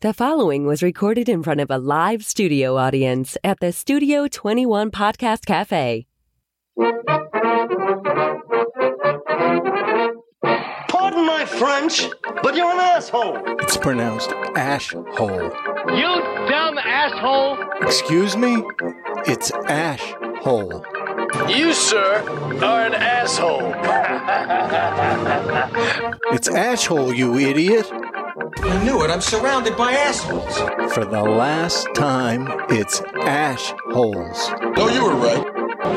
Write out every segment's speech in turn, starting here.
The following was recorded in front of a live studio audience at the Studio 21 Podcast Cafe. Pardon my French, but you're an asshole. It's pronounced ash hole. You dumb asshole! Excuse me? It's ash hole. You, sir, are an asshole. It's ash hole, you idiot. I knew it. I'm surrounded by assholes. For the last time, it's ash holes. No, you were right.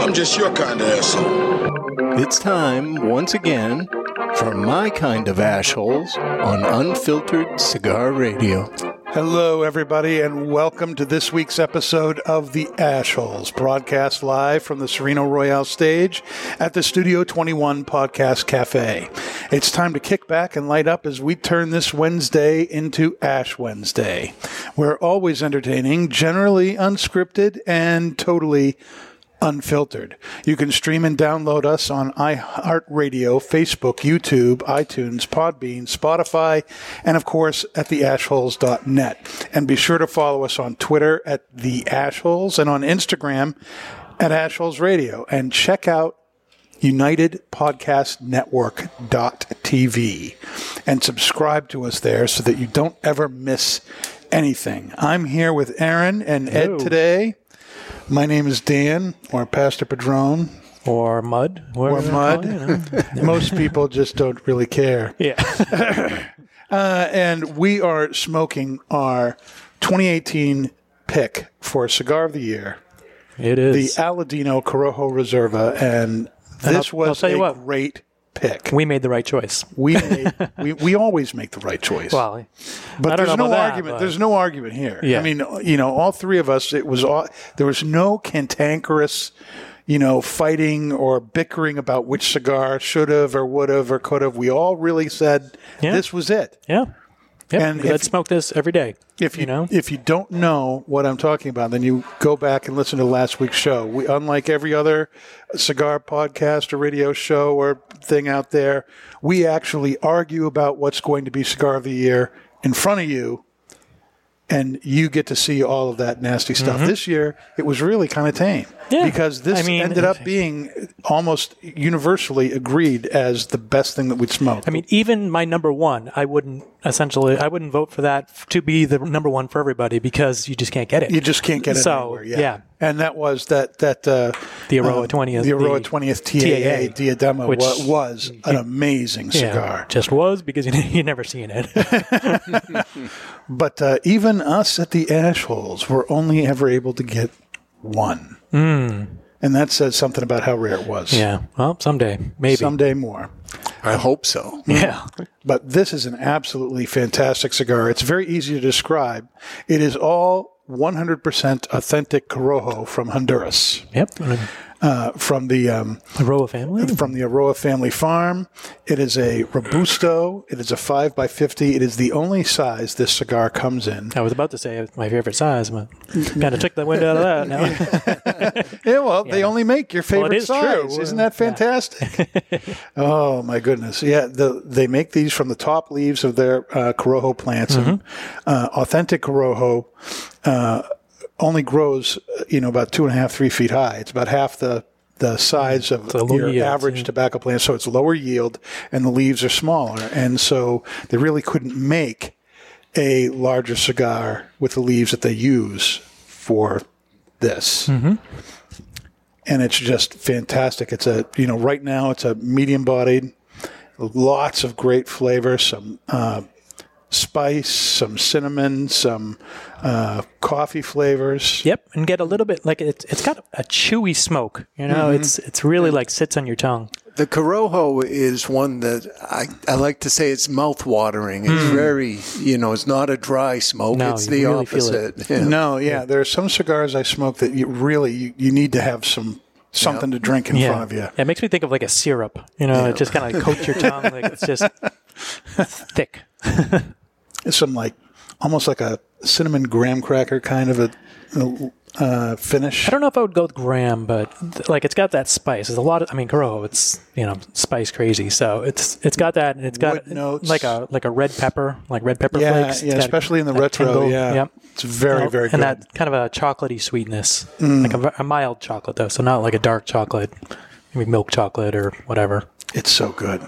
I'm just your kind of asshole. It's time, once again, for my kind of ash holes on Unfiltered Cigar Radio. Hello, everybody, and welcome to this week's episode of The Ashholes, broadcast live from the Sereno Royale stage at the Studio 21 Podcast Cafe. It's time to kick back and light up as we turn this Wednesday into Ash Wednesday. We're always entertaining, generally unscripted, and totally unfiltered. You can stream and download us on iHeartRadio, Facebook, YouTube, iTunes, Podbean, Spotify, and of course at theashholes.net. And be sure to follow us on Twitter at the Ashholes and on Instagram at Ashholes Radio. And check out unitedpodcastnetwork.tv and subscribe to us there so that you don't ever miss anything. I'm here with Aaron and Ed today. My name is Dan, or Pastor Padron, or mud, or Mud. it, you know? Most people just don't really care. yeah, Uh, and we are smoking our 2018 pick for Cigar of the Year, It is the. Aladino Corojo Reserva. And And this I'll- was I'll tell you a what. great pick. we made the right choice. We, made, we we always make the right choice. Well, But there's no that, argument. but- There's no argument here. Yeah. I mean, you know, all three of us. It was all. There was no cantankerous, you know, fighting or bickering about which cigar should have or would have or could have. We all really said Yeah. this was it. yeah. Yep. And I'd smoke this every day. If you, you know, if you don't know what I'm talking about, then you go back and listen to last week's show. We, unlike every other cigar podcast or radio show or thing out there, we actually argue about what's going to be cigar of the year in front of you, and you get to see all of that nasty stuff. This year, it was really kind of tame Mm-hmm. Yeah. because this I mean- ended up being almost universally agreed as the best thing that we'd smoked. I mean, even my number one, I wouldn't essentially, I wouldn't vote for that to be the number one for everybody because you just can't get it. You just can't get it So, anywhere. Yeah. yeah. And that was that that uh, The Eiroa um, 20th, the Eiroa the twentieth TAA, TAA, Diadema which- wa- was an amazing yeah, cigar. just was because you you never seen it. But uh, even us at the Ashholes were only ever able to get one, mm. and that says something about how rare it was. Yeah. Well, someday, maybe. someday more. I hope so. Yeah. But this is an absolutely fantastic cigar. It's very easy to describe. It is all 100% authentic Corojo from Honduras, Yep. uh, from the um, Eiroa family. from the Eiroa family farm. It is a Robusto. It is a 5 by 50 It is the only size this cigar comes in. I was about to say it's my favorite size, but kind of took the wind out of that now. Yeah, well, they only make your favorite it is size. true. Isn't that fantastic? oh, my goodness. Yeah, the, they make these from the top leaves of their uh, Corojo plants. Mm-hmm. uh, authentic Corojo uh, only grows, you know, about two and a half, three feet high. It's about half the the size of your yield, average yeah. tobacco plant, so it's lower yield, and the leaves are smaller, and so they really couldn't make a larger cigar with the leaves that they use for this. Mm-hmm. And it's just fantastic. It's a you know right now it's a medium bodied, lots of great flavor, some uh, spice, some cinnamon, some uh, coffee flavors. Yep, and get a little bit like it's it's got a chewy smoke. You know, it's it's really like sits on your tongue. The Corojo is one that I, I like to say it's mouth watering. It's very, you know, it's not a dry smoke. No, it's you the really feel it. opposite. Yeah. No, yeah, there are some cigars I smoke that you really you, you need to have some something to drink in Yeah. front of you. it makes me think of like a syrup. You know, it just kind of coats your tongue. Like it's just thick. Some like almost like a cinnamon graham cracker kind of a uh, finish. I don't know if I would go with graham, but th- like it's got that spice. There's a lot of. I mean, grow. It's you know spice crazy. So it's it's got that, and it's got like a like a red pepper, like red pepper Yeah, flakes. It's yeah, especially in the retro, tingle. yeah. Yep. It's very, very and good. Mm. that kind of a chocolatey sweetness, like a mild chocolate though. So not like a dark chocolate, maybe milk chocolate or whatever. It's so good.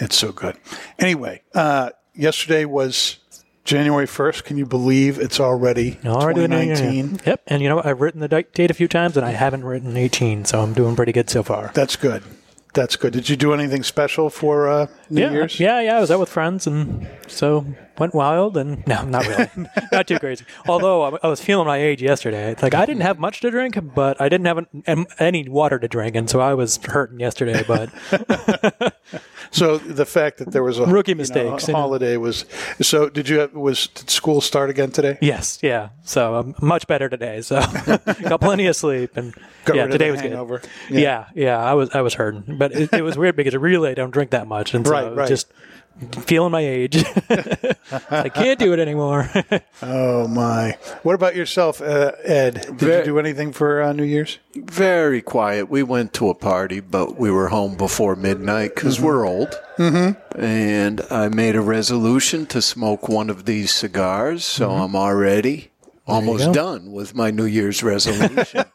It's so good. Anyway, uh, yesterday was January 1st. Can you believe it's already Already in 2019? Yep. And you know what? I've written the date a few times, and I haven't written 18, so I'm doing pretty good so far. That's good. That's good. Did you do anything special for uh, New yeah, Year's? yeah, yeah. I was out with friends, and so went wild. And no, not really, not too crazy. Although I, I was feeling my age yesterday. It's like I didn't have much to drink, but I didn't have an, any water to drink, and so I was hurting yesterday. But So the fact that there was a Rookie mistakes, you know. holiday was. So did you? Have, was did school start again today? yes, yeah. So I'm much better today. So got plenty of sleep, and Got yeah, today was hangover. good. Yeah. yeah, I was I was hurting, but it, it was weird because I really don't drink that much, and so Right, right. just feeling my age. I can't do it anymore. Oh my! What about yourself, uh, Ed? Did you do anything for uh, New Year's? Very quiet. We went to a party, but we were home before midnight because we're old. Mm-hmm. And I made a resolution to smoke one of these cigars, so I'm already almost done with my New Year's resolution.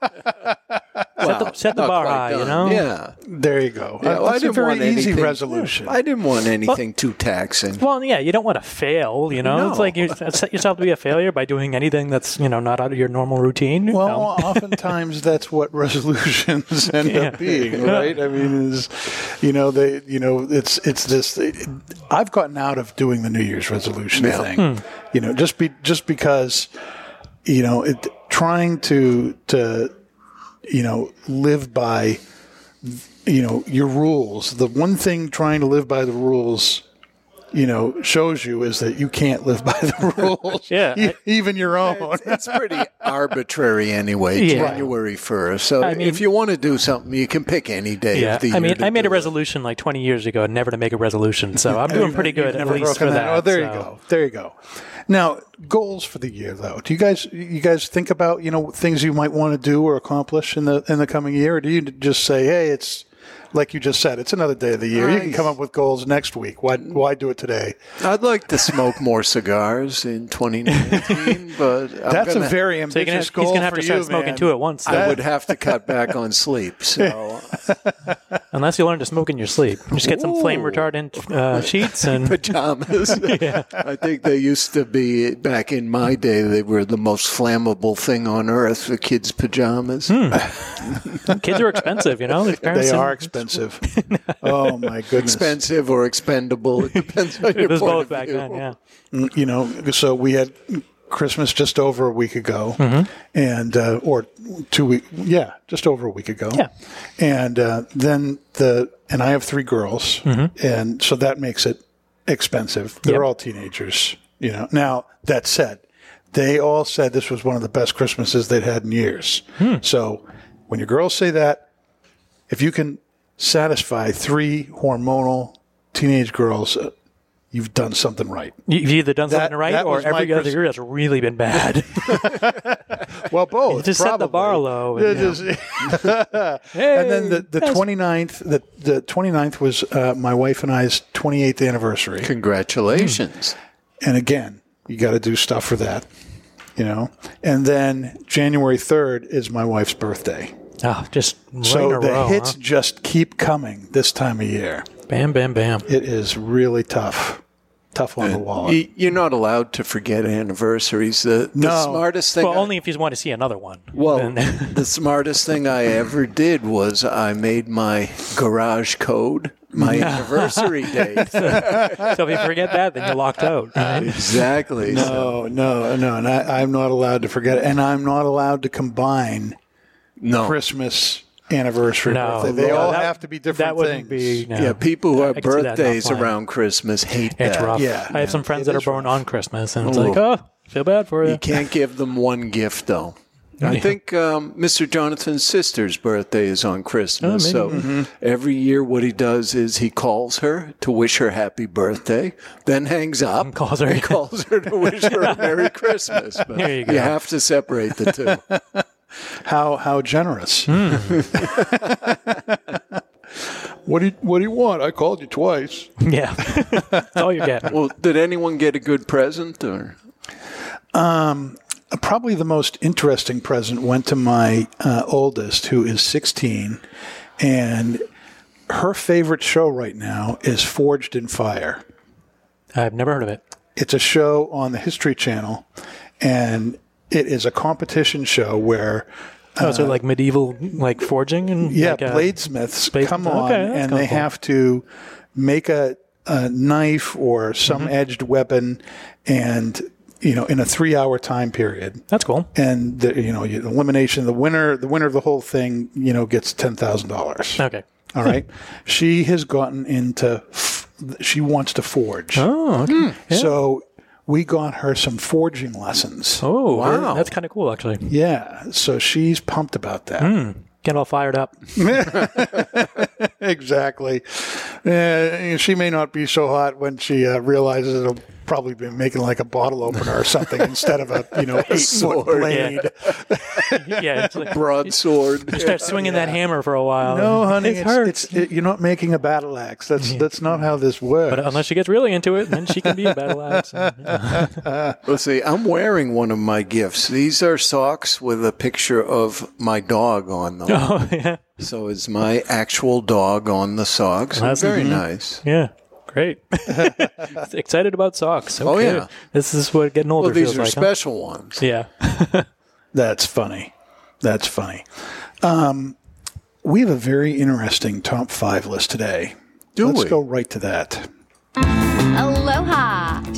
set the, set the bar quite high, you know. Yeah. There you go. Yeah, Uh, well, I that's a didn't very want easy anything- resolution. I didn't want anything too taxing. Well, yeah, you don't want to fail. You know, No. it's like you set yourself to be a failure by doing anything that's you know not out of your normal routine. Well, No. oftentimes that's what resolutions end Yeah. up being, right? I mean, is you know they, you know, it's it's this. I've gotten out of doing the New Year's resolution Yeah. thing, you know, just be just because, you know, it trying to to, you know, live by, you know, your rules. The one thing trying to live by the rules. You know, shows you is that you can't live by the rules. Yeah, E- I- even your own. it's pretty arbitrary anyway, Yeah. January 1st. So I mean- if you want to do something, you can pick any day yeah, of the year. I mean, to I made a do it. resolution like 20 years ago, never to make a resolution. So I'm doing pretty good at least for that. Oh, there you go. There you go. Now, goals for the year, though. Do you guys you guys think about you know things you might want to do or accomplish in the in the coming year, or do you just say, hey, it's like you just said, it's another day of the year. You can come up with goals next week. Why why do it today? I'd like to smoke more cigars in 2019, but I'm That's gonna, a very So ambitious you're gonna, he's going to have to start you, smoking man. two at once. I would have to cut back on sleep. So Unless you learn to smoke in your sleep. Just get some flame retardant uh, sheets and pajamas. I think they used to be back in my day. They were the most flammable thing on earth. The kids' pajamas. kids are expensive, you know? Their parents They are expensive. oh my goodness! Expensive or expendable. It depends on your It was point both of back view. then, yeah. you know, so we had Christmas just over a week ago, Mm-hmm. and uh, or two week, yeah, just over a week ago. Yeah. and uh, then the and I have three girls, Mm-hmm. and so that makes it expensive. They're Yep. all teenagers, you know. Now that said, they all said this was one of the best Christmases they'd had in years. Hmm. So when your girls say that, if you can satisfy three hormonal teenage girls. Uh, You've done something right. You've either done That- something right or was my every other Christ- year has really been bad. Well, both. Just set the bar low. And, you know, just- and then the, the 29th, the, the 29th was uh, my wife and I's 28th anniversary. Congratulations. And again, you got to do stuff for that, you know. And then January 3rd is my wife's birthday. Oh, just right So in a the row, hits huh? just keep coming this time of year. Bam, bam, bam. It is really tough. Tough on the uh, wallet. You- You're not allowed to forget anniversaries. The, the No. smartest thing. Well, I- only if you want to see another one. Well, the smartest thing I ever did was I made my garage code my anniversary date. so if you forget that, then you're locked out. Uh, right? exactly. No, So, no, no. And I, I'm not allowed to forget it. And I'm not allowed to combine no. Christmas, anniversary, No, birthday. They no, all that- have to be different That wouldn't things. be. No. Yeah, people who have I can see that not birthdays around Christmas hate It's that. rough. Yeah, I have some friends it that are born rough. on Christmas, and it's Ooh. like, oh, feel bad for you. You can't give them one gift though. I think um, Mr. Jonathan's sister's birthday is on Christmas. Oh, maybe. so every year, what he does is he calls her to wish her happy birthday, then hangs up, calls her, and calls her to wish her a Merry Christmas. But There you go. have to separate the two. How how generous. Hmm. what do you, what do you want? I called you twice. Yeah, that's all you're getting. well, did anyone get a good present? Or Probably the most interesting present went to my uh, oldest, who is 16, and her favorite show right now is Forged in Fire. I've never heard of it. It's a show on the History Channel, and it is a competition show where Oh, so like medieval, like forging and Uh, yeah, like, uh, bladesmiths blades- come on okay, and they cool. have to make a, a knife or some Mm-hmm. edged weapon, and you know, in a three-hour time period. That's cool. And the, you know, you- elimination. The winner, the winner of the whole thing, you know, gets ten thousand dollars. Okay. All right. she has gotten into. F- she wants to forge. Oh, okay. So we got her some forging lessons. Oh, Wow. That's kind of cool, actually. Yeah. So she's pumped about that. Get all fired up. exactly. Uh, she may not be so hot when she uh, realizes it'll probably been making like a bottle opener or something instead of a you know eight foot sword, blade. yeah, it's like, broadsword? you start swinging that hammer for a while. No, honey, it it's, hurts. it's it, you're not making a battle axe. That's that's not how this works. but unless she gets really into it, then she can be a battle axe. Let's see. I'm wearing one of my gifts. These are socks with a picture of my dog on them. oh, yeah. So it's my actual dog on the socks. That's- very mhm. nice. Yeah. Great. Excited about socks. Oh, yeah. This is what getting older Well, these feels are like. huh? special ones. Yeah. That's funny. That's funny. Um, we have a very interesting top five list today. Do it. Let's we? go right to that.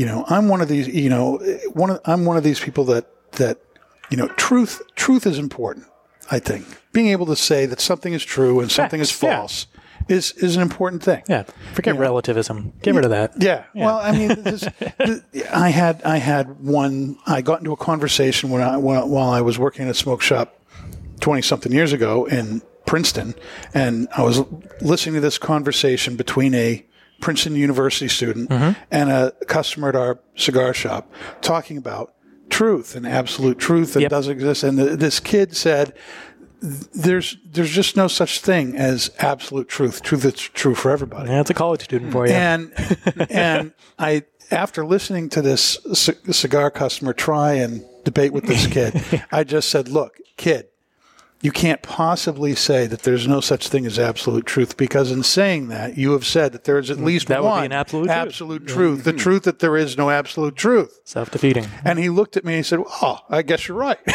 You know, I'm one of these. You know, one of, I'm one of these people that that you know, truth truth is important. I think being able to say that something is true and something is Facts, yeah. false is is an important thing. Yeah. Forget relativism. Get rid of that. Yeah. Well, I mean, this, th- I had I had one. I got into a conversation when I while, while I was working in a smoke shop twenty something years ago in Princeton, and I was listening to this conversation between a Princeton University student and a customer at our cigar shop talking about truth and absolute truth that Yep. doesn't exist. And this kid said, "There's there's just no such thing as absolute truth. Truth that's true for everybody." Yeah, it's a college student for you. And and I after listening to this c- cigar customer try and debate with this kid, I just said, "Look, kid, you can't possibly say that there's no such thing as absolute truth because in saying that, you have said that there is at mm, least That would be one an absolute truth. absolute truth, the mm-hmm. truth that there is no absolute truth." Self defeating. And he looked at me and he said, "Oh, I guess you're right."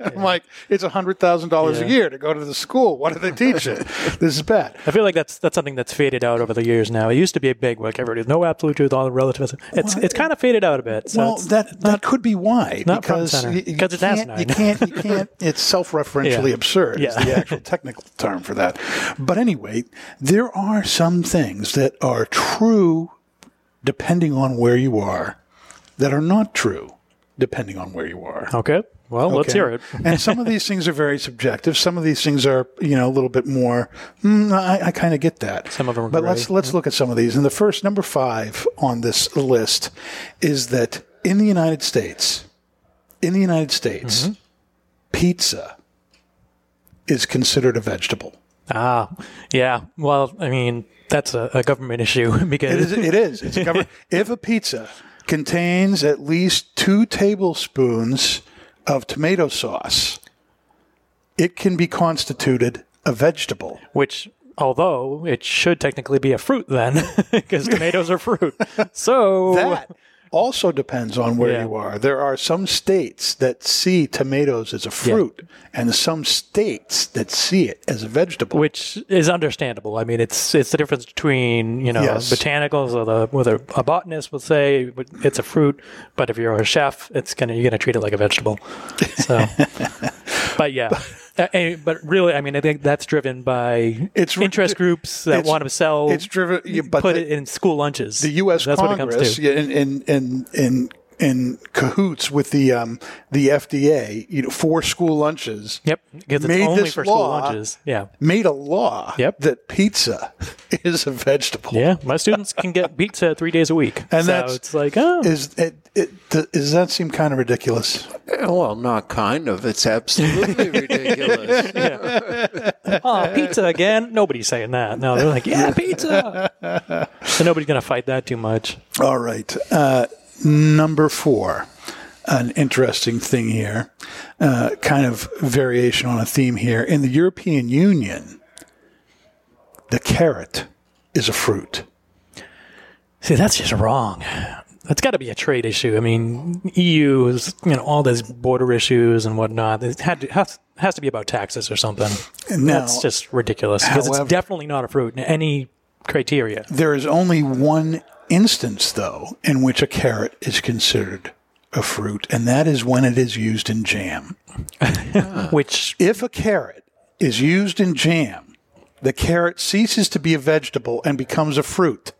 I'm like, "It's a hundred thousand dollars a year to go to the school. What do they teach it this is bad." I feel like that's that's something that's faded out over the years now. It used to be a big like everybody's no absolute truth, all relativism. It's it's kind of faded out a bit. So well, it's that that could be why not and because center. you, it's can't, asinine. you can't you can't it's self-referentially Yeah. absurd is the actual technical term for that. But anyway, there are some things that are true depending on where you are that are not true depending on where you are. okay. Well, let's hear it. and some of these things are very subjective. Some of these things are, you know, a little bit more. Mm, I, I kind of get that. Some of them are but gray. let's let's look at some of these. And the first number five on this list is that in the United States, in the United States, Mm-hmm. pizza is considered a vegetable. Ah, yeah. Well, I mean that's a, a government issue because It is. It is. It's a government. if a pizza contains at least two tablespoons of tomato sauce, it can be constituted a vegetable. which although it should technically be a fruit then because tomatoes are fruit. So That also depends on where Yeah. you are. There are some states that see tomatoes as a fruit, and some states that see it as a vegetable. which is understandable. I mean, it's it's the difference between you know Yes. botanicals or the whether a botanist will say it's a fruit, but if you're a chef, it's gonna you're gonna treat it like a vegetable. So, but yeah. Uh, eh, but really, I mean, I think that's driven by It's interest groups that it's- want to sell. it's driven- yeah, but put the- it in school lunches. the U.S. That's what it comes Congress to. yeah, in in in in cahoots with the um, the FDA, you know, for school lunches. Yep, because it's made only this for school law- lunches. Yeah, Made a law Yep. that pizza is a vegetable. yeah. My students can get pizza three days a week, And so that's- it's like, oh, Is it, it th- does that seem kind of ridiculous? Well, not kind of. It's absolutely ridiculous. oh, pizza again? Nobody's saying that. No, they're like, yeah, pizza. so nobody's gonna fight that too much. All right. Uh, number four, an interesting thing here, uh, kind of variation on a theme here. In the European Union, the carrot is a fruit. See, that's just wrong. That's got to be a trade issue. I mean, EU is you know all these border issues and whatnot. It had to, has, has to be about taxes or something. Now, that's just ridiculous because however- it's definitely not a fruit in any criteria. there is only one instance, though, in which a carrot is considered a fruit, and that is when it is used in jam. Which If a carrot is used in jam, the carrot ceases to be a vegetable and becomes a fruit,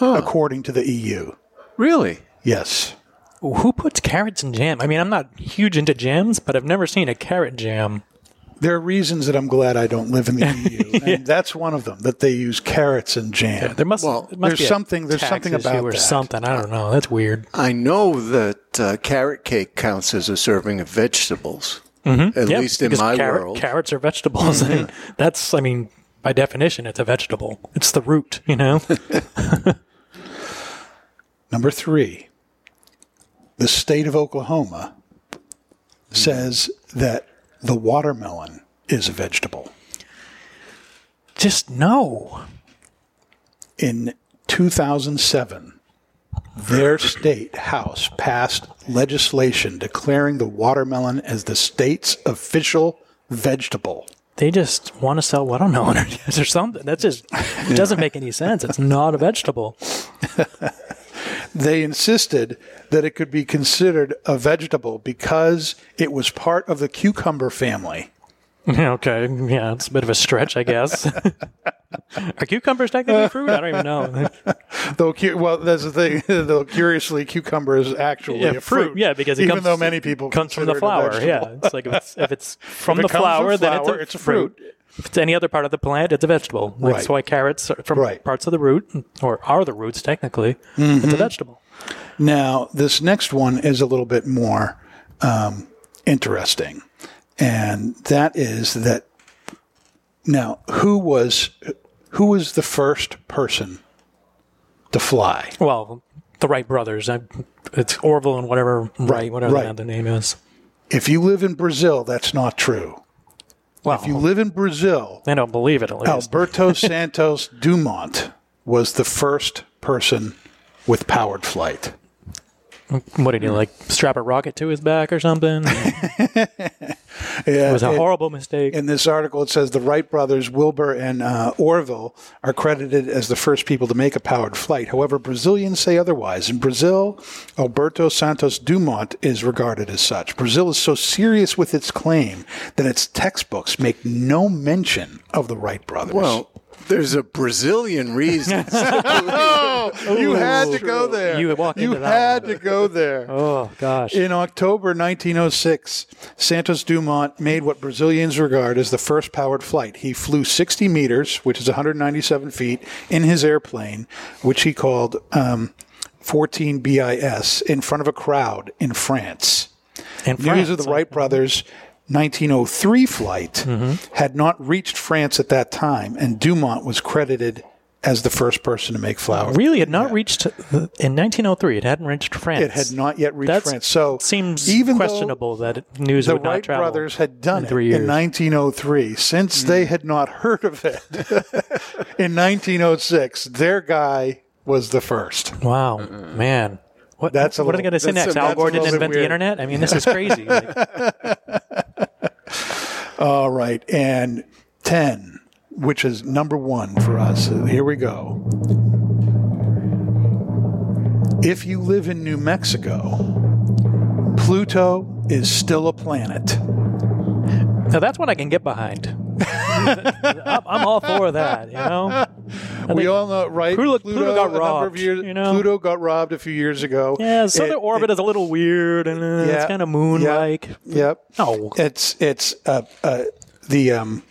according to the EU. really? Yes. who puts carrots in jam? I mean, I'm not huge into jams, but I've never seen a carrot jam. There are reasons that I'm glad I don't live in the EU, and that's one of them. That they use carrots in jam. There must, Well, must there's be something- there's something about or that. something. I don't know. That's weird. I know that uh, carrot cake counts as a serving of vegetables. At Yeah, least in my carrot- world. carrots are vegetables, and that's, I mean, by definition, it's a vegetable. It's the root, you know. Number three, the state of Oklahoma says that the watermelon is a vegetable. Just no. In 2007, their state house passed legislation declaring the watermelon as the state's official vegetable. They just want to sell watermelon or or something. That just it doesn't make any sense. It's not a vegetable. They insisted that it could be considered a vegetable because it was part of the cucumber family. okay, yeah, it's a bit of a stretch, I guess. Are cucumbers technically fruit? I don't even know. Though, cu- well, that's the thing. Though curiously, cucumber is actually Yeah, a fruit. Yeah, because it even comes, though many people comes from the it flower. Yeah, it's like if it's, if it's from If it the from flower, then it's a, it's a fruit. fruit. If it's any other part of the plant, it's a vegetable. That's Right. why carrots are from Right. parts of the root, or are the roots technically. Mm-hmm. It's a vegetable. Now, this next one is a little bit more um, interesting, and that is that now who was who was the first person to fly? Well, the Wright brothers. I, it's Orville and whatever Wright, whatever right. the name is. If you live in Brazil, that's not true. Well, If you live in Brazil, they don't believe it at least. Alberto Santos Dumont was the first person with powered flight. What did he like? Strap a rocket to his back or something? yeah, it was a it- horrible mistake. In this article, it says the Wright brothers, Wilbur and uh, Orville, are credited as the first people to make a powered flight. However, Brazilians say otherwise. In Brazil, Alberto Santos Dumont is regarded as such. Brazil is so serious with its claim that its textbooks make no mention of the Wright brothers. Well, there's a Brazilian reason. you had to go there. You walked You into that had one. to go there. oh gosh. In October 1906, Santos Dumont made what Brazilians regard as the first powered flight. He flew 60 meters, which is 197 feet, in his airplane, which he called um, 14 BIS, in front of a crowd in France. In News France, of the Wright brothers' 1903 flight Mm-hmm. had not reached France at that time, and Dumont was credited as the first person to make flour. Really, had not reached in 1903. It hadn't reached France. It had not yet reached That's- France. So it seems even questionable that it- news the would not Wright travel. brothers had done in it three years. in 1903. Since they had not heard of it in 1906, their guy was the first. wow, man. What, That's a what are they going to say next? Al Gore didn't little invent the internet. I mean, this is crazy. Like, All right, and ten, which is number one for us. Here we go. If you live in New Mexico, Pluto is still a planet. Now that's one I can get behind. I'm, all for that. You know. I we all know, right? Pluto- Pluto got a number of robbed, years- you know? Pluto got robbed a few years ago. Yeah, southern It- orbit it- is a little weird, and uh, Yeah, it's kind of moon-like. Yep. No. It's it's uh, uh, the um,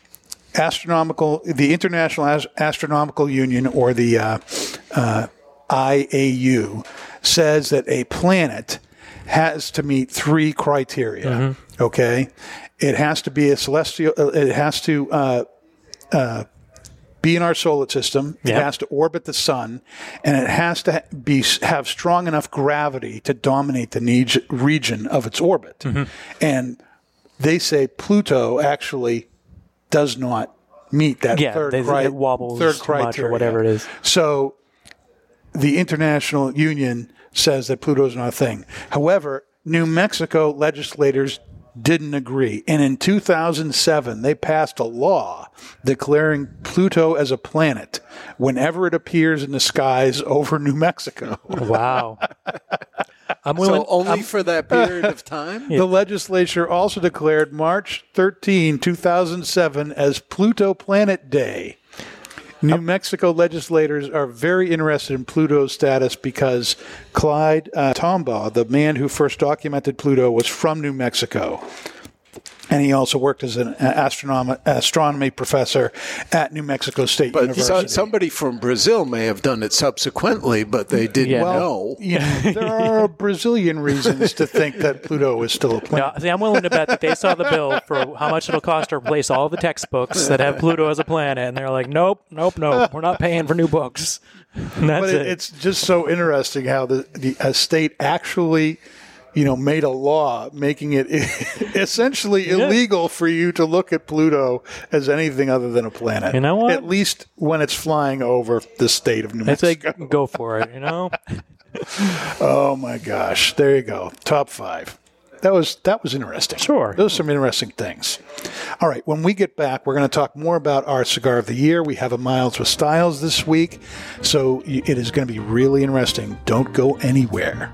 astronomical, the International As- Astronomical Union, or the uh, uh, IAU, says that a planet has to meet three criteria. Mm-hmm. Okay, it has to be a celestial. uh, It has to. Uh, uh, be in our solar system. It has to orbit the sun, and it has to be have strong enough gravity to dominate the region of its orbit. Mm-hmm. And they say Pluto actually does not meet that Yeah, third, they- cri- it wobbles third much or criteria, whatever it is. So the International Union says that Pluto is not a thing. However, New Mexico legislators didn't agree. And in 2007, they passed a law declaring Pluto as a planet whenever it appears in the skies over New Mexico. Wow. I'm willing. So only I'm- for that period of time? The legislature also declared March 13, 2007 as Pluto Planet Day. New Mexico legislators are very interested in Pluto's status because Clyde uh, Tombaugh, the man who first documented Pluto, was from New Mexico. And he also worked as an astronomy, astronomy professor at New Mexico State But University. so, somebody from Brazil may have done it subsequently, but they didn't Yeah. know. you know, there are Brazilian reasons to think that Pluto is still a planet. No, see, I'm willing to bet that they saw the bill for how much it'll cost to replace all the textbooks that have Pluto as a planet, and they're like, "Nope, nope, nope, we're not paying for new books." And that's but it, it. it's just so interesting how the, the a state actually you know made a law making it essentially illegal for you to look at pluto as anything other than a planet You know what? at least when it's flying over the state of new It's like, mexico go for it, you know. oh my gosh there you go top five that was that was interesting. Sure. those are some interesting things. All right, when we get back, we're going to talk more about our cigar of the year. We have a Miles with Styles this week, so it is going to be really interesting. Don't go anywhere.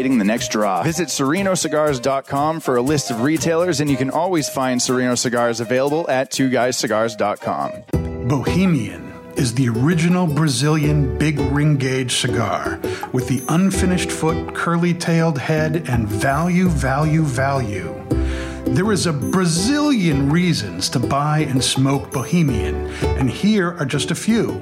the next draw. Visit serenocigars.com for a list of retailers, and you can always find Sereno cigars available at twoguyscigars.com. Bohemian is the original Brazilian big ring gauge cigar with the unfinished foot, curly tailed head, and value, value, value. There is a Brazilian reasons to buy and smoke Bohemian, and here are just a few.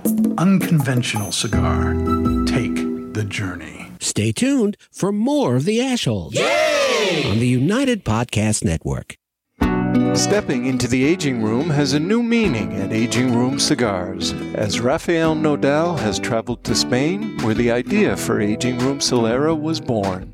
unconventional cigar. Take the journey. Stay tuned for more of the Ashholes on the United Podcast Network. Stepping into the aging room has a new meaning at Aging Room Cigars, as Rafael Nodal has traveled to Spain, where the idea for Aging Room Solera was born.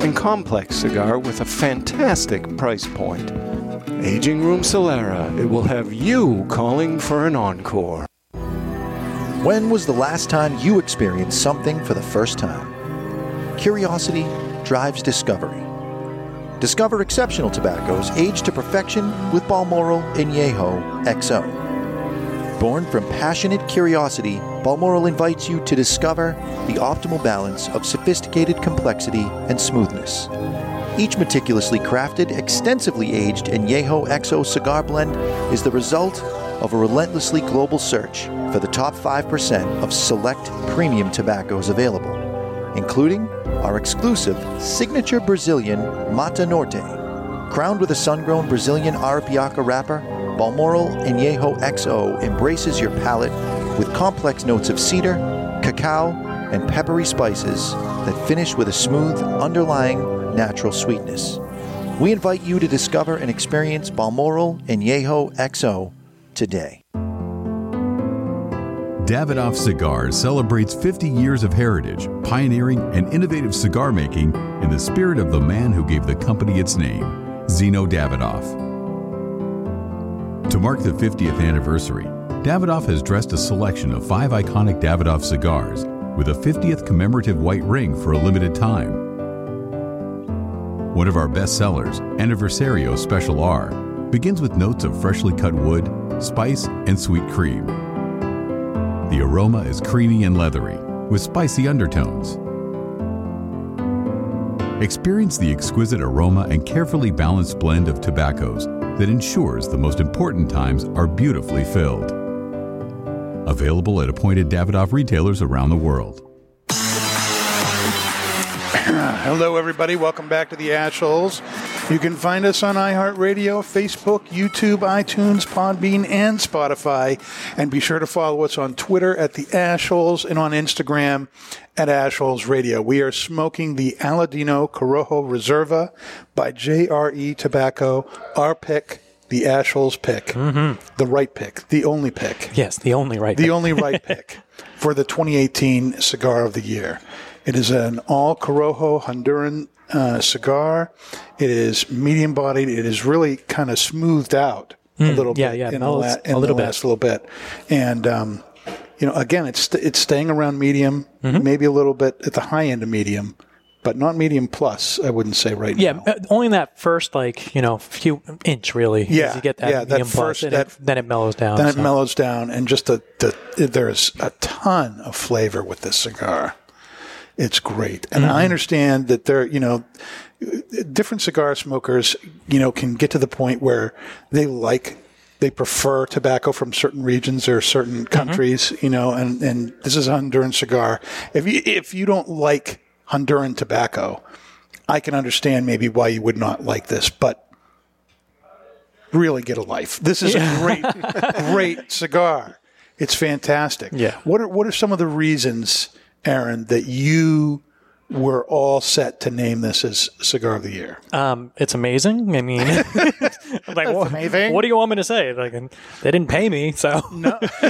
and complex cigar with a fantastic price point. Aging Room Solera, it will have you calling for an encore. When was the last time you experienced something for the first time? Curiosity drives discovery. Discover exceptional tobaccos aged to perfection with Balmoral Añejo XO. Born from passionate curiosity, Balmoral invites you to discover the optimal balance of sophisticated complexity and smoothness. Each meticulously crafted, extensively aged Añejo XO cigar blend is the result of a relentlessly global search for the top 5% of select premium tobaccos available, including our exclusive signature Brazilian Mata Norte. Crowned with a sun-grown Brazilian Arapiraca wrapper, Balmoral Añejo XO embraces your palate with complex notes of cedar, cacao, and peppery spices that finish with a smooth, underlying, natural sweetness. We invite you to discover and experience Balmoral Añejo XO today. Davidoff Cigars celebrates 50 years of heritage, pioneering, and innovative cigar making in the spirit of the man who gave the company its name, Zeno Davidoff. To mark the 50th anniversary, Davidoff has dressed a selection of five iconic Davidoff cigars with a 50th commemorative white ring for a limited time. One of our best sellers, Aniversario Special R, begins with notes of freshly cut wood, spice, and sweet cream. The aroma is creamy and leathery, with spicy undertones. Experience the exquisite aroma and carefully balanced blend of tobaccos that ensures the most important times are beautifully filled. Available at appointed Davidoff retailers around the world. Hello, everybody. Welcome back to the Ashholes. You can find us on iHeartRadio, Facebook, YouTube, iTunes, Podbean, and Spotify. And be sure to follow us on Twitter at the Ashholes and on Instagram at Ashholes Radio. We are smoking the Aladino Corojo Reserva by JRE Tobacco, our pick, the Ashholes pick, the right pick, the only pick. Yes, the only right. Pick. The pick. only right pick for the 2018 Cigar of the Year. It is an all Corojo Honduran uh, cigar. It is medium bodied. It is really kind of smoothed out a Mm, little yeah, bit yeah, in, the, la- a little the bit. last little bit. And, um, you know, again, it's, it's staying around medium, Mm-hmm. maybe a little bit at the high end of medium, but not medium plus, I wouldn't say right Yeah, now. Yeah, only that first like you know few inch really. Yeah, you get that yeah, that plus, first- and that- it, then it mellows down. then it mellows down, and just the, the there's a ton of flavor with this cigar. It's great, and Mm-hmm. I understand that there, you know, different cigar smokers, you know, can get to the point where they like. They prefer tobacco from certain regions or certain Mm-hmm. countries, you know, and, and this is a Honduran cigar. If you, if you don't like Honduran tobacco, I can understand maybe why you would not like this, but really get a life. This is a great, great cigar. It's fantastic. Yeah. What are what are some of the reasons, Aaron, that you were all set to name this as cigar of the year? Um, it's amazing. I mean, like, what, amazing. what do you want me to say? Like, they didn't pay me, so no.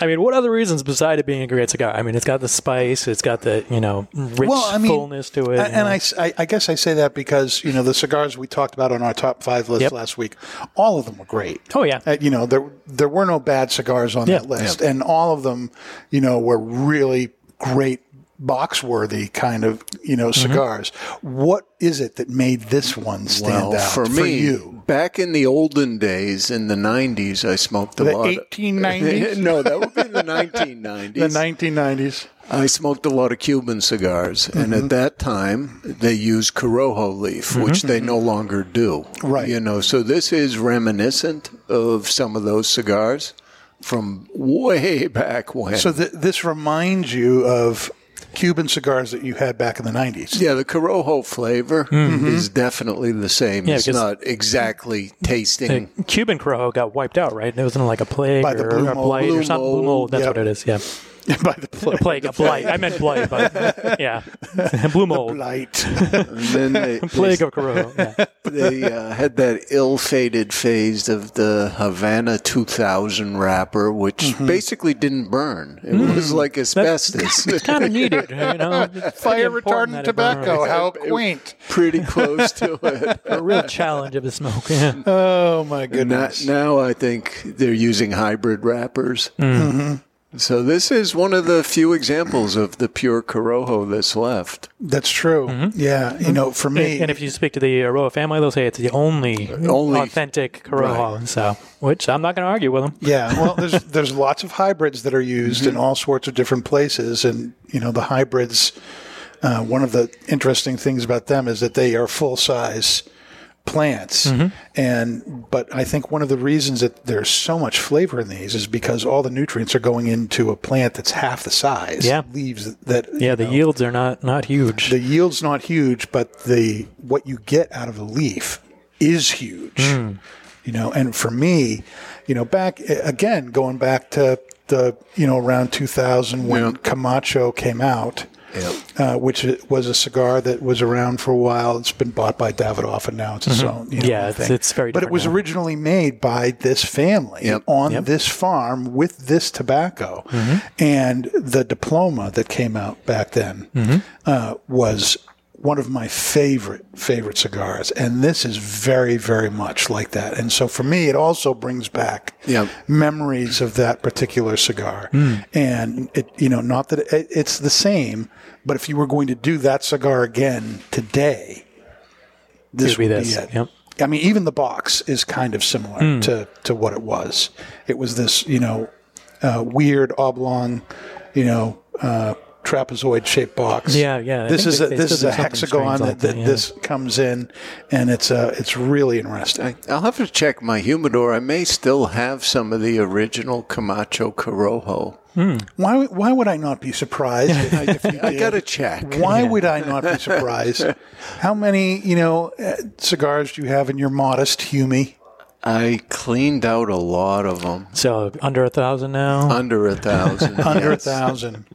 I mean, what other reasons besides it being a great cigar? I mean, it's got the spice, it's got the you know rich fullness to it. And, you and know. I s- I, I guess I say that because you know the cigars we talked about on our top five list Yep. last week, all of them were great. oh yeah, Uh, you know, there there were no bad cigars on Yeah. that list, and all of them, you know, were really great box worthy kind of you know mm-hmm. cigars. What is it that made this one stand well, out for me, you? back in the olden days, in the '90s, I smoked a The lot. 1890s? no, that would be the 1990s. The 1990s. I smoked a lot of Cuban cigars, and Mm-hmm. at that time they used Corojo leaf, mm-hmm. which they no mm-hmm. longer do. Right. You know, so this is reminiscent of some of those cigars from way back when. So th- this reminds you of Cuban cigars that you had back in the 90s. yeah, the Corojo flavor mm-hmm. is definitely the same. Yeah, it's not exactly tasting. The Cuban Corojo got wiped out, right? It was in like a plague By the or blue a blight Blue or something. Blue mold, mold. That's yep. what it is. Yeah, By the a plague. plague, a blight. I meant blight, but yeah, blue mold. Light. And then they, Plague of Corojo. Yeah. they uh, had that ill-fated phase of the Havana 2000 wrapper, which Mm-hmm. basically didn't burn. It Mm. was like asbestos. It's kind of needed, you know. Fire retardant that it tobacco. burns. How quaint. Pretty close to it. A real challenge of the smoke. Yeah. Oh, my Now, goodness. now I think they're using hybrid wrappers. Mm-hmm. So this is one of the few examples of the pure Corojo that's left. That's true. Mm-hmm. Yeah. You mm-hmm. know, for me, And if you speak to the Eiroa family, they'll say it's the only, Only- authentic Corojo. So, which I'm not going to argue with them. Yeah, well, there's there's lots of hybrids that are used in mm-hmm. all sorts of different places, and you know the hybrids. Uh, one of the interesting things about them is that they are full size plants, mm-hmm. and but I think one of the reasons that there's so much flavor in these is because all the nutrients are going into a plant that's half the size. Yeah. leaves that. Yeah, the know, yields are not not huge. the yield's not huge, but the what you get out of the leaf is huge. Hmm. You know, and for me, you know, back again going back to the you know around 2000 when Yeah. Camacho came out. Uh, which was a cigar that was around for a while. It's been bought by Davidoff, and now it's its own. You know, Yeah, it's- it's very But it was now. originally made by this family Yep. on Yep. this farm with this tobacco, Mm-hmm. and the diploma that came out back then Mm-hmm. uh, was one of my favorite favorite cigars, and this is very very much like that. And so for me, it also brings back memories of that particular cigar. Hmm. And it, you know, not that it, it's the same, but if you were going to do that cigar again today, this It'd be this, be it. yep. I mean, even the box is kind of similar Hmm. to, to what it was. It was this, you know, uh, weird oblong, you know, uh, trapezoid shaped box. Yeah, yeah, I This is they- a they this is a hexagon that, like that that, yeah. this comes in, and it's uh, it's really interesting. I, I'll have to check my humidor. I may still have some of the original Camacho Corojo. Why why would I not be surprised? if, if you I did? gotta check. Why would I not be surprised? How many you know uh, cigars do you have in your modest Humi? I cleaned out a lot of them. So under a thousand now. Under a thousand. Under yes. a thousand.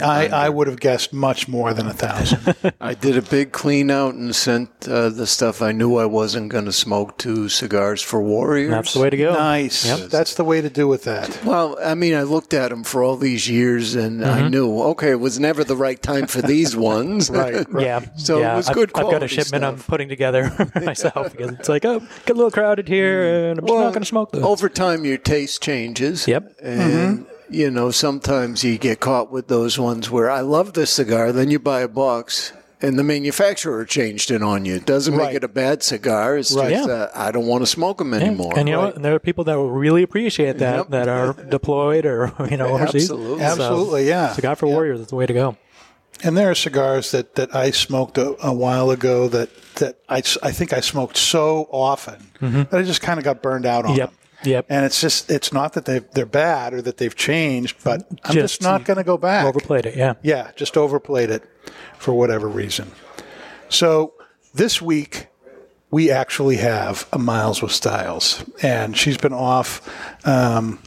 I, I would have guessed much more than a thousand. I did a big clean out and sent uh, the stuff I knew I wasn't going to smoke to Cigars for Warriors. That's the way to go. nice. Yep. That's the way to do with that. Well, I mean, I looked at them for all these years and I knew, okay, it was never the right time for these ones. Right. Yeah. So yeah. it was I've, good I've got a quality shipment I'm putting together myself because it's like, oh, get a little crowded here, and I'm just not going to smoke this. Over time, your taste changes. Yep. And, you know, sometimes you get caught with those ones where I love this cigar, then you buy a box. And the manufacturer changed it on you. It doesn't Right. make it a bad cigar. It's Right. just Yeah. uh, I don't want to smoke them Yeah. anymore. And you know? And there are people that will really appreciate that Yep. that are deployed or you know overseas. Absolutely. So, Absolutely, yeah. Cigar for Warriors is the way to go. And there are cigars that, that I smoked a, a while ago that, that I, I think I smoked so often that I just kind of got burned out on Mm-hmm. Yep. them. Yep. And it's just, it's not that they they're bad or that they've changed, but I'm just, Just not going to go back. Overplayed it. Yeah. Yeah, just overplayed it for whatever reason. So this week, we actually have a Miles with Styles, and she's been off um,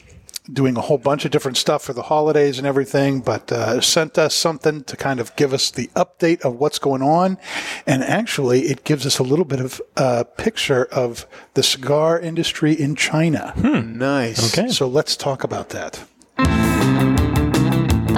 doing a whole bunch of different stuff for the holidays and everything, but uh, sent us something to kind of give us the update of what's going on. And actually, it gives us a little bit of a picture of the cigar industry in China. Nice. Okay. So let's talk about that.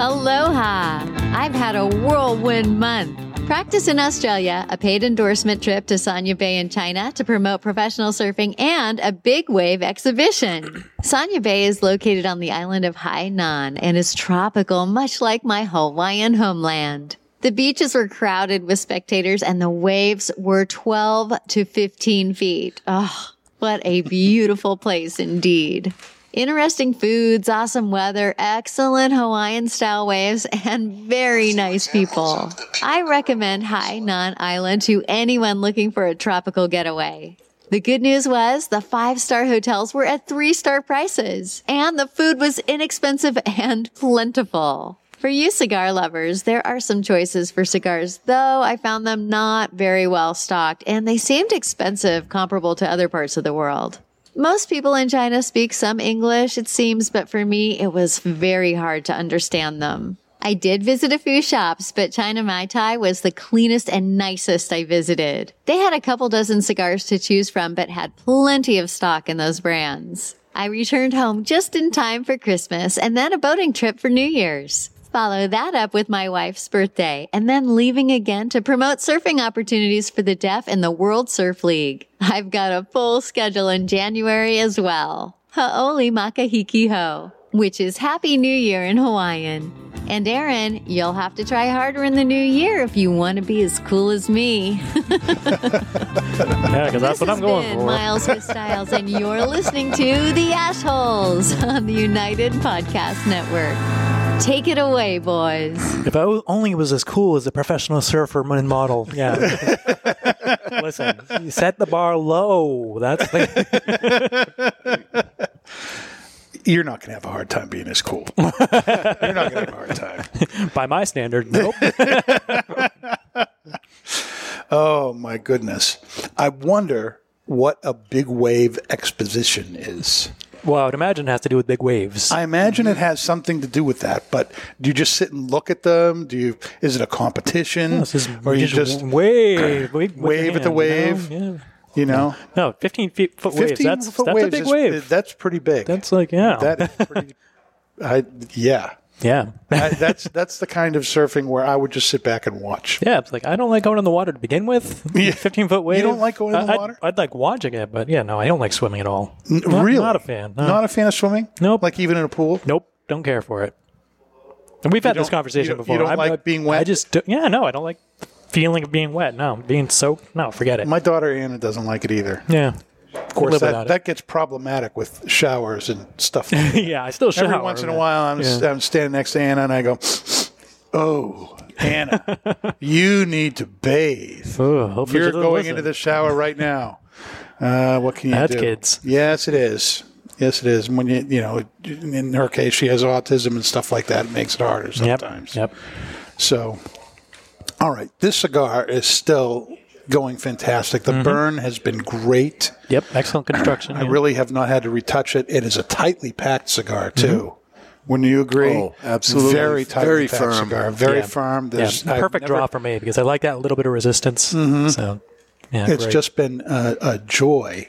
Aloha! I've had a whirlwind month. Practice in Australia, a paid endorsement trip to Sanya Bay in China to promote professional surfing, and a big wave exhibition. Sanya Bay is located on the island of Hainan and is tropical, much like my Hawaiian homeland. The beaches were crowded with spectators and the waves were 12 to 15 feet. Oh, what a beautiful place indeed. Interesting foods, awesome weather, excellent Hawaiian style waves, and very nice people. I recommend Hainan Island to anyone looking for a tropical getaway. The good news was the five star hotels were at three star prices, and the food was inexpensive and plentiful. For you cigar lovers, there are some choices for cigars, though I found them not very well stocked and they seemed expensive comparable to other parts of the world. Most people in China speak some English, it seems, but for me, it was very hard to understand them. I did visit a few shops, but China Mai Tai was the cleanest and nicest I visited. They had a couple dozen cigars to choose from, but had plenty of stock in those brands. I returned home just in time for Christmas and then a boating trip for New Year's. Follow that up with my wife's birthday and then leaving again to promote surfing opportunities for the deaf in the World Surf League. I've got a full schedule in January as well. Ha'oli makahiki ho, which is Happy New Year in Hawaiian. And Aaron, you'll have to try harder in the new year if you want to be as cool as me. Yeah, because that's what I'm going for. Miles with Styles, and you're listening to The Ashholes on the United Podcast Network. Take it away, boys. If I w- only was as cool as a professional surfer and model. Yeah. Listen, you set the bar low. That's the, You're not going to have a hard time being as cool. You're not going to have a hard time. by my standard. Nope. Oh my goodness! I wonder what a big wave exposition is. Well, I would imagine it has to do with big waves. I imagine it has something to do with that. But do you just sit and look at them? Do you? Is it a competition, This is or you just just wave, wave, wave at the wave? You know? you know, No, 15 feet, foot waves. fifteen That's, foot that's waves a big is- wave. That's pretty big. That's like, yeah. that is pretty. I, yeah, yeah. That's that's the kind of surfing where I would just sit back and watch. Yeah, it's like I don't like going in the water to begin with. Yeah. Fifteen foot wave. You don't like going in the I- I'd- water? I'd, like watching it, but yeah, no, I don't like swimming at all. N- Not- really, Not a fan. No. Not a fan of swimming. Nope. Like even in a pool. Nope. Don't care for it. And we've had this conversation you before. you don't I'm- like I- being wet? I just do, yeah, no, I don't like feeling of being wet. No, being soaked. No, forget it. My daughter Anna doesn't like it either. yeah. Of course, that, that gets problematic with showers and stuff. Like that. yeah, I still shower. Every once in a while, I'm, Yeah. I'm standing next to Anna and I go, "Oh, Anna, you need to bathe. Ooh, You're going listen. into the shower right now. Uh, what can you That's do? kids. Yes, it is. Yes, it is. When you, you know, in her case, she has autism and stuff like that. It makes it harder sometimes. Yep. sometimes. Yep. So, all right, this cigar is still going fantastic. Mm-hmm. The burn has been great. Yep. Excellent construction. I yeah. really have not had to retouch it. It is a tightly packed cigar too. Wouldn't you agree? Oh, absolutely. Very tightly Very packed firm. cigar. Very Yeah. firm. There's I've perfect never- draw for me because I like that little bit of resistance. So, yeah, It's great. just been a, a joy,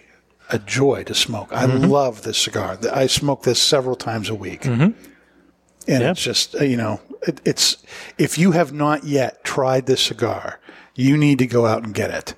a joy to smoke. I Mm-hmm. love this cigar. I smoke this several times a week, Mm-hmm. and Yeah. it's just uh, you know, it, it's if you have not yet tried this cigar, you need to go out and get it.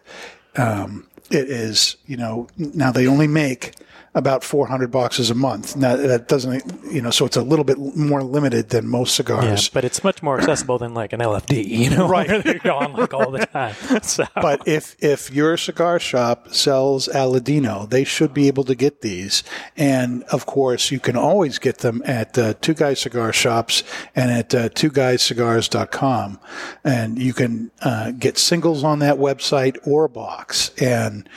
Um, it is you know now they only make about 400 boxes a month. Now that doesn't you know so it's a little bit more limited than most cigars. Yeah, but it's much more accessible than like an LFD, you know, Right. they're gone like all the time. So, But if if your cigar shop sells Aladino, they should be able to get these. And of course, you can always get them at uh, Two Guys Cigar Shops and at uh, twoguyscigars.com. And you can uh, get singles on that website or a box. And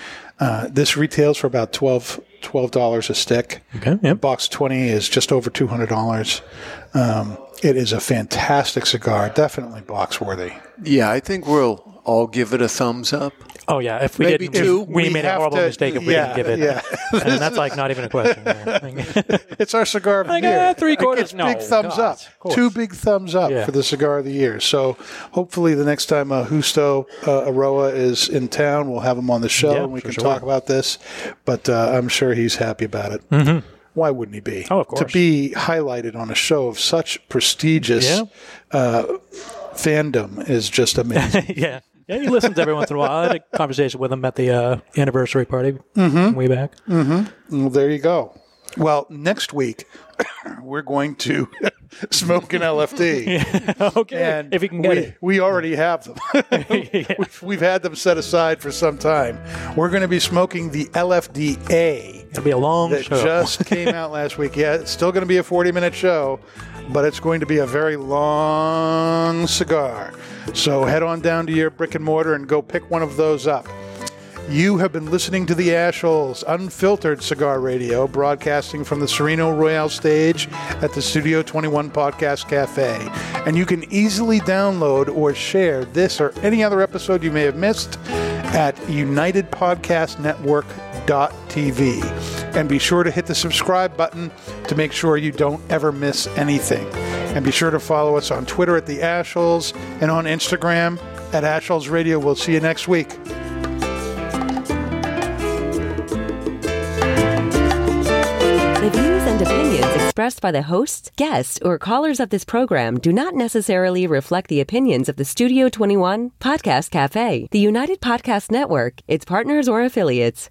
uh, this retails for about 12 $12 a stick. Okay, yep. Box 20 is just over $200. Um, it is a fantastic cigar, definitely box worthy. Yeah, I think we'll all give it a thumbs up. oh yeah, if we Maybe didn't, two. we, We made a have horrible to- mistake if we yeah, didn't give it. yeah. and that's like not even a question. It's our cigar of the Like, year. uh, three quarters? gets No, big thumbs God, up. Two big thumbs up Yeah. for the cigar of the year. So hopefully the next time uh, Justo uh, Eiroa is in town, we'll have him on the show Yeah, and we can sure. talk about this. But uh, I'm sure he's happy about it. Why wouldn't he be? Oh, of course. To be highlighted on a show of such prestigious Yeah. uh, fandom is just amazing. yeah. Yeah, he listens every once in a while. I had a conversation with him at the uh, anniversary party Mhm. way back. Mm-hmm. Well, there you go. Well, next week we're going to smoke an LFD. okay, and if you can get we, it. we already have them. we've, we've had them set aside for some time. We're going to be smoking the LFDA. It'll be a long that show. just came out last week. Yeah, it's still going to be a 40 minute show, but it's going to be a very long cigar. So head on down to your brick and mortar and go pick one of those up. You have been listening to the Ashholes Unfiltered Cigar Radio, broadcasting from the Sereno Royale stage at the Studio 21 Podcast Cafe. And you can easily download or share this or any other episode you may have missed at unitedpodcastnetwork.tv. And be sure to hit the subscribe button to make sure you don't ever miss anything. And be sure to follow us on Twitter at the Ashholes and on Instagram at Ashholes Radio. We'll see you next week. The views and opinions expressed by the hosts, guests, or callers of this program do not necessarily reflect the opinions of the Studio 21 Podcast Cafe, the United Podcast Network, its partners, or affiliates.